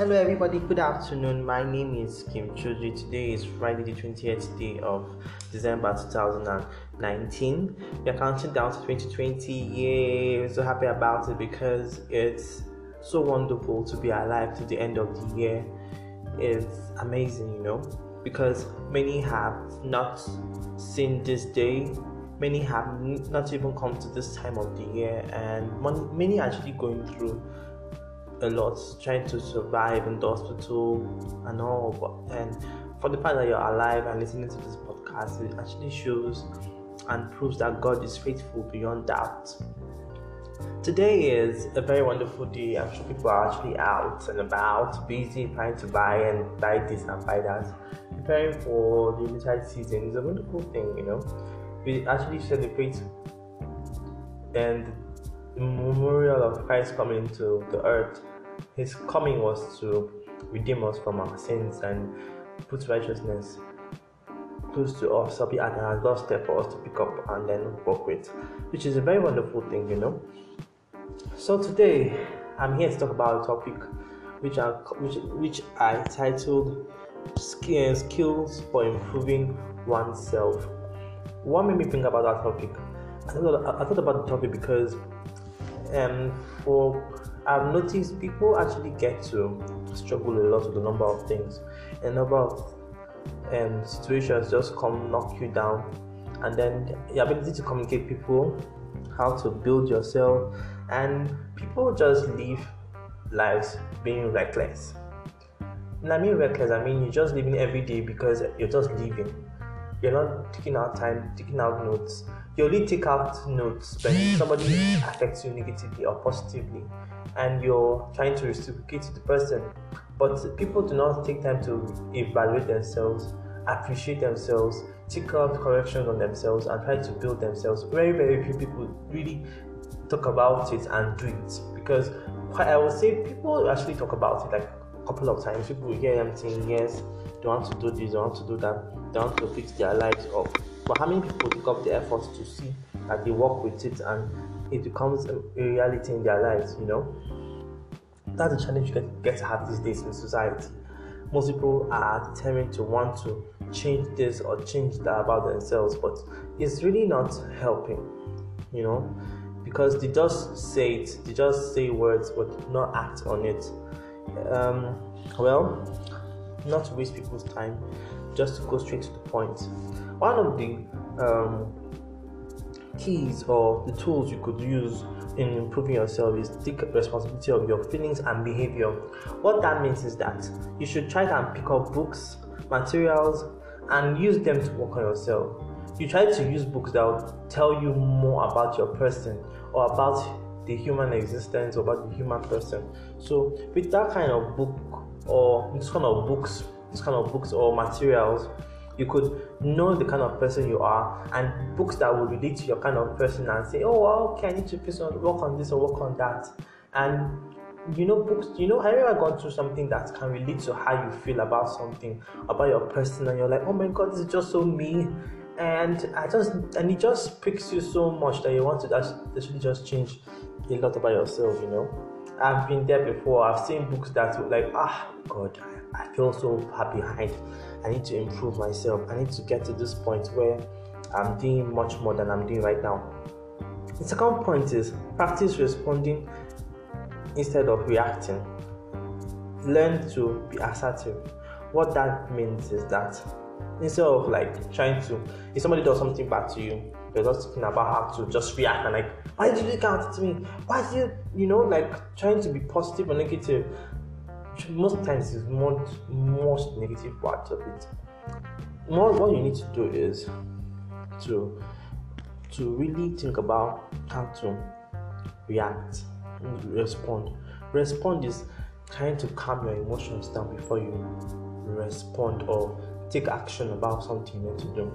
Hello, everybody. Good afternoon. My name is Kim Chodri. Today is Friday, the 20th day of December 2019. We are counting down to 2020. Yay! We're so happy about it because it's so wonderful to be alive to the end of the year. It's amazing, you know, because many have not seen this day. Many have not even come to this time of the year, and many are actually going through a lot trying to survive in the hospital and all. But, and for the fact that you're alive and listening to this podcast, it actually shows and proves that God is faithful beyond doubt. Today is a very wonderful day. I'm sure people are actually out and about, busy trying to buy and buy this and buy that. Preparing for the winter season is a wonderful thing, you know. We actually celebrate and the memorial of Christ coming to the earth his coming was to redeem us from our sins and put righteousness close to us, so be at our doorstep for us to pick up and then work with, which is a very wonderful thing, you know. So today, I'm here to talk about a topic which I which which I titled "Skills for Improving Oneself." What made me think about that topic? I thought, I thought about the topic because um, for I've noticed people actually get to struggle a lot with a number of things. A number of um, situations just come knock you down, and then the ability to communicate people, how to build yourself, and people just live lives being reckless. When I mean reckless, I mean you're just living every day because you're just living. You're not taking out time, taking out notes. You only take out notes when somebody affects you negatively or positively and you're trying to reciprocate to the person. But people do not take time to evaluate themselves, appreciate themselves, take out corrections on themselves, and try to build themselves. Very, very few people really talk about it and do it because I would say people actually talk about it like a couple of times. People will hear them saying, Yes, they want to do this, they want to do that, they want to fix their lives up. But how many people take up the effort to see that they work with it and it becomes a reality in their lives, you know. That's a challenge you get, to have these days in society. Most people are determined to want to change this or change that about themselves, but it's really not helping, you know, because they just say it, they just say words but not act on it. Um, well, not to waste people's time, just to go straight to the point. One of the um, keys or the tools you could use in improving yourself is take responsibility of your feelings and behavior. What that means is that you should try and pick up books, materials, and use them to work on yourself. You try to use books that will tell you more about your person or about the human existence or about the human person. So, with that kind of book or this kind of books, this kind of books or materials, you could know the kind of person you are and books that will relate to your kind of person and say, oh, okay, I need to work on this or work on that. And you know, books, you know, have you ever gone through something that can relate to how you feel about something, about your person, and you're like, oh my god, this is just so me. And I just, and it just pricks you so much that you want to actually just change a lot about yourself, you know. I've been there before. I've seen books that like, ah, God, I feel so far behind. I need to improve myself. I need to get to this point where I'm doing much more than I'm doing right now. The second point is practice responding instead of reacting. Learn to be assertive. What that means is that instead of like trying to, if somebody does something bad to you, you're just thinking about how to just react and like, why did you that to me? Why did you, you know, like trying to be positive or negative most times is most most negative part of it. What what you need to do is to to really think about how to react, respond. Respond is trying to calm your emotions down before you respond or take action about something you need to do.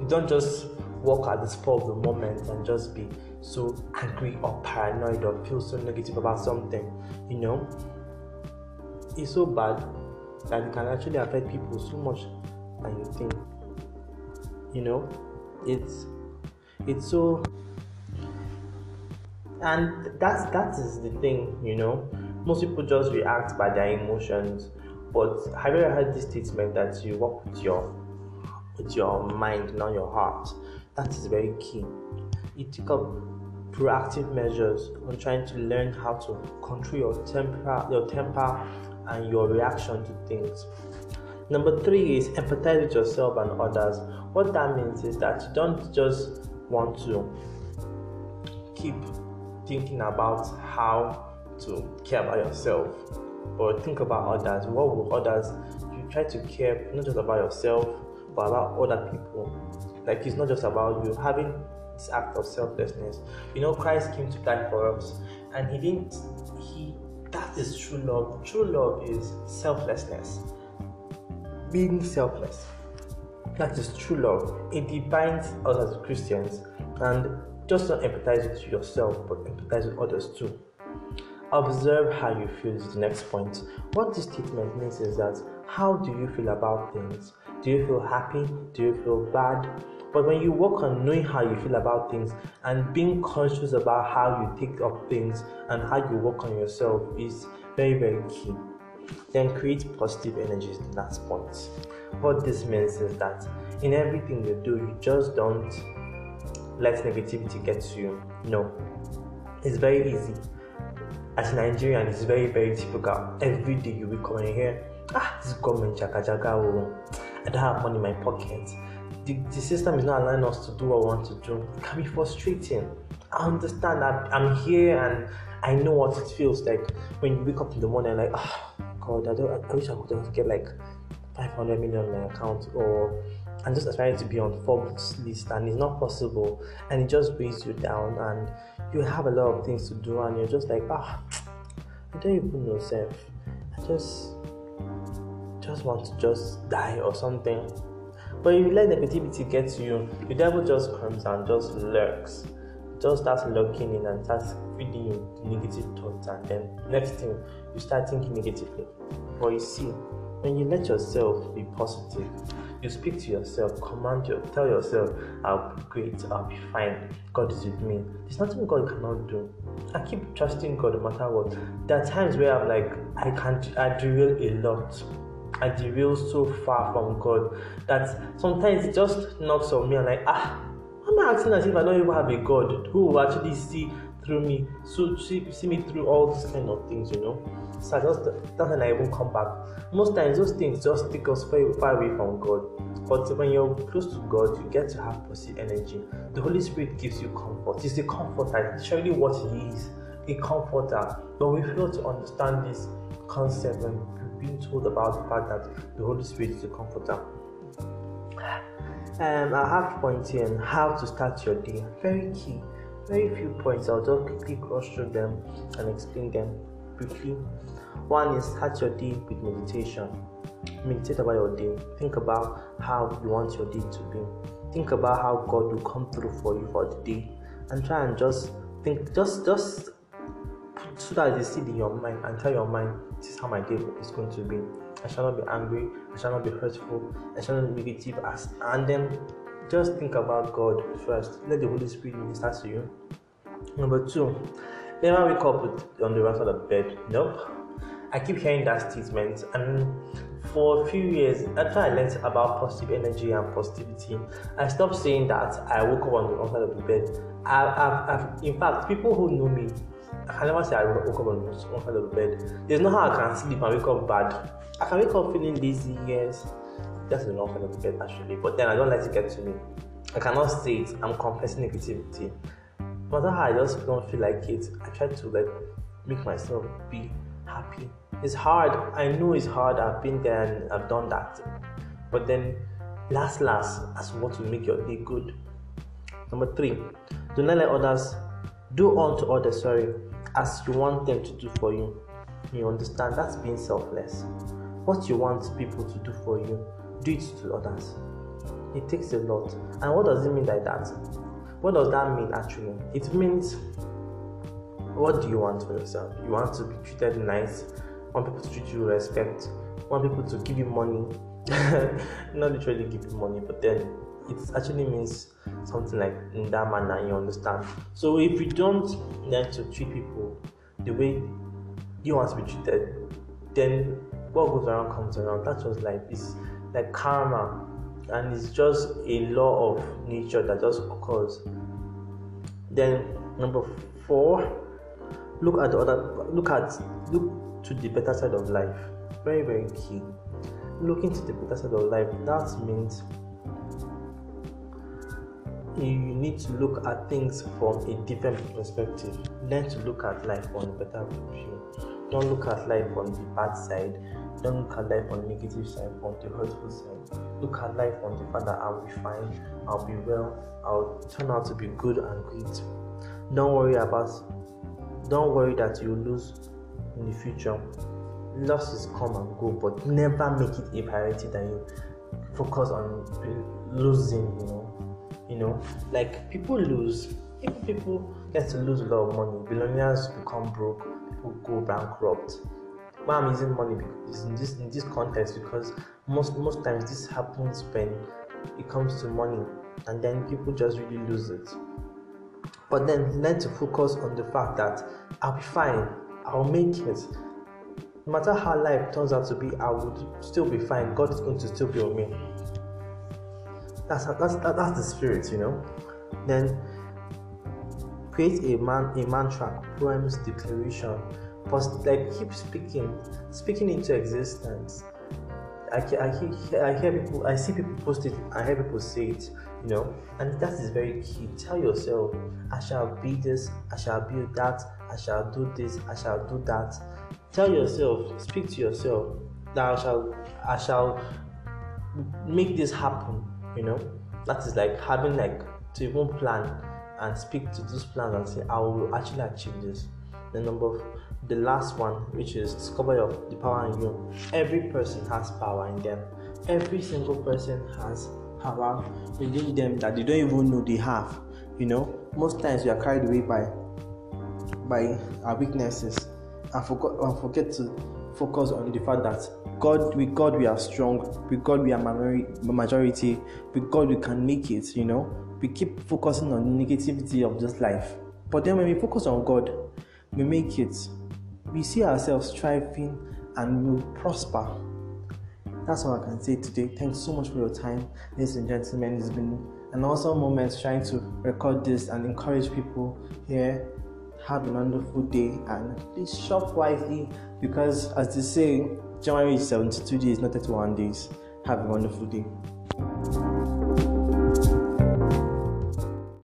You don't just walk at the spur of the moment and just be so angry or paranoid or feel so negative about something. You know, It's so bad that it can actually affect people so much than you think. You know, it's it's so and that's that is the thing, you know. Most people just react by their emotions. But have you ever heard this statement that you work with your with your mind, not your heart? That is very key. You take up proactive measures on trying to learn how to control your temper, your temper, and your reaction to things. Number three is empathize with yourself and others. What that means is that you don't just want to keep thinking about how to care about yourself, but think about others. What will others? You try to care not just about yourself, but about other people. Like it's not just about you having this act of selflessness. You know, Christ came to die for us, and He didn't. He that is true love. True love is selflessness, being selfless. That is true love. It defines us as Christians, and just don't empathize with yourself, but empathize with others too. Observe how you feel is the next point. What this statement means is that how do you feel about things? Do you feel happy? Do you feel bad? But when you work on knowing how you feel about things and being conscious about how you take up things and how you work on yourself is very, very key. Then create positive energies in that point. What this means is that in everything you do, you just don't let negativity get to you. No. It's very easy. As Nigerian, it's very, very typical. Every day you wake up and hear, ah, this government jaga jaga, I don't have money in my pocket the, the system is not allowing us to do what we want to do. It can be frustrating. I understand that I'm here and I know what it feels like when you wake up in the morning like, oh God, I, don't, I wish I could just get like 500 million in my account or I'm just trying to be on Forbes list and it's not possible and it just weighs you down and you have a lot of things to do and you're just like, ah, I don't even know self. I just just want to just die or something. But if you let negativity get to you, the devil just comes and just lurks. Just starts lurking in and starts feeding you negative thoughts, and then next thing you start thinking negatively. But you see, when you let yourself be positive, you speak to yourself, command your, tell yourself, I'll be great, I'll be fine, God is with me. There's nothing God cannot do. I keep trusting God no matter what. There are times where I'm like, I can't, I derail a lot I derail so far from God that sometimes it just knocks on me and like, ah, I'm not acting as if I don't even have a God who will actually see through me, so see, see me through all these kind of things, you know. So just that's when I even come back. Most times those things just take us very far away from God. But when you're close to God, you get to have positive energy. The Holy Spirit gives you comfort. It's a comforter. It's surely what He is, a comforter. But we fail to understand this concept when being told about the fact that the Holy Spirit is a comforter. Um, I have points here how to start your day. Very key. Very few points. I'll just quickly cross through them and explain them briefly. One is start your day with meditation. Meditate about your day. Think about how you want your day to be. Think about how God will come through for you for the day, and try and just think. Just just so that you see in your mind and tell your mind, this is how my day is going to be. I shall not be angry, I shall not be hurtful, I shall not be negative as and then just think about God first. Let the Holy Spirit minister to you. Number two, never wake up with, on the right side of the bed. Nope. I keep hearing that statement, and for a few years, after I learned about positive energy and positivity, I stopped saying that I woke up on the wrong side of the bed. I've, I've, I've, in fact, people who know me I can never say I woke up on one side of the bed. There's no how I can sleep and wake up bad. I can wake up feeling lazy, yes. That's the wrong side of bed actually. But then I don't let it get to me. I cannot say it. I'm confessing negativity. No matter how I just don't feel like it, I try to like make myself be happy. It's hard. I know it's hard. I've been there and I've done that. But then last last, as what will make your day good. Number three, do not let others do unto others, sorry, as you want them to do for you. You understand? That's being selfless. What you want people to do for you, do it to others. It takes a lot. And what does it mean by that? What does that mean actually? It means what do you want for yourself? You want to be treated nice, want people to treat you with respect, want people to give you money. Not literally give you money, but then it actually means something like in that manner you understand so if you don't learn to treat people the way you want to be treated, then what goes around comes around. That's just life. It's like karma, and it's just a law of nature that just occurs. Then number four, look at the other. Look at look to the better side of life. Very very key. Looking to the better side of life. That means you need to look at things from a different perspective. Learn to look at life on a better view. Don't look at life on the bad side. Don't look at life on the negative side, on the hurtful side. Look at life on the fact that I'll be fine, I'll be well, I'll turn out to be good and great. Don't worry about don't worry that you lose in the future. Losses come and go, but never make it a priority that you focus on losing, you know. You know, like people lose if people get to lose a lot of money, billionaires become broke, people go bankrupt. Why I'm using money is in this in this context because most most times this happens when it comes to money and then people just really lose it. But then learn to focus on the fact that I'll be fine, I'll make it. No matter how life turns out to be, I would still be fine. God is going to still be with me. That's that's that's the spirit, you know. Then create a man a mantra, poems, declaration, post like keep speaking, speaking into existence. I, I, I hear people, I see people post it, I hear people say it, you know, and that is very key. Tell yourself, I shall be this, I shall be that, I shall do this, I shall do that. Tell yourself, speak to yourself that I shall, I shall make this happen, you know. That is like having like to even plan and speak to those plans and say, I will actually achieve this. The number the last one, which is discover your, the power in you. Every person has power in them. Every single person has power within them that they don't even know they have. You know, most times we are carried away by by our weaknesses and forget and forget to focus on the fact that God, with God we are strong, with God we are majority, with God we can make it. You know, we keep focusing on the negativity of this life, but then when we focus on God, we make it we see ourselves striving and will prosper. That's all I can say today. Thanks so much for your time, ladies and gentlemen. It's been an awesome moment trying to record this and encourage people here. Have a wonderful day and please shop wisely because, as they say, January is 72 days, not 31 days. Have a wonderful day.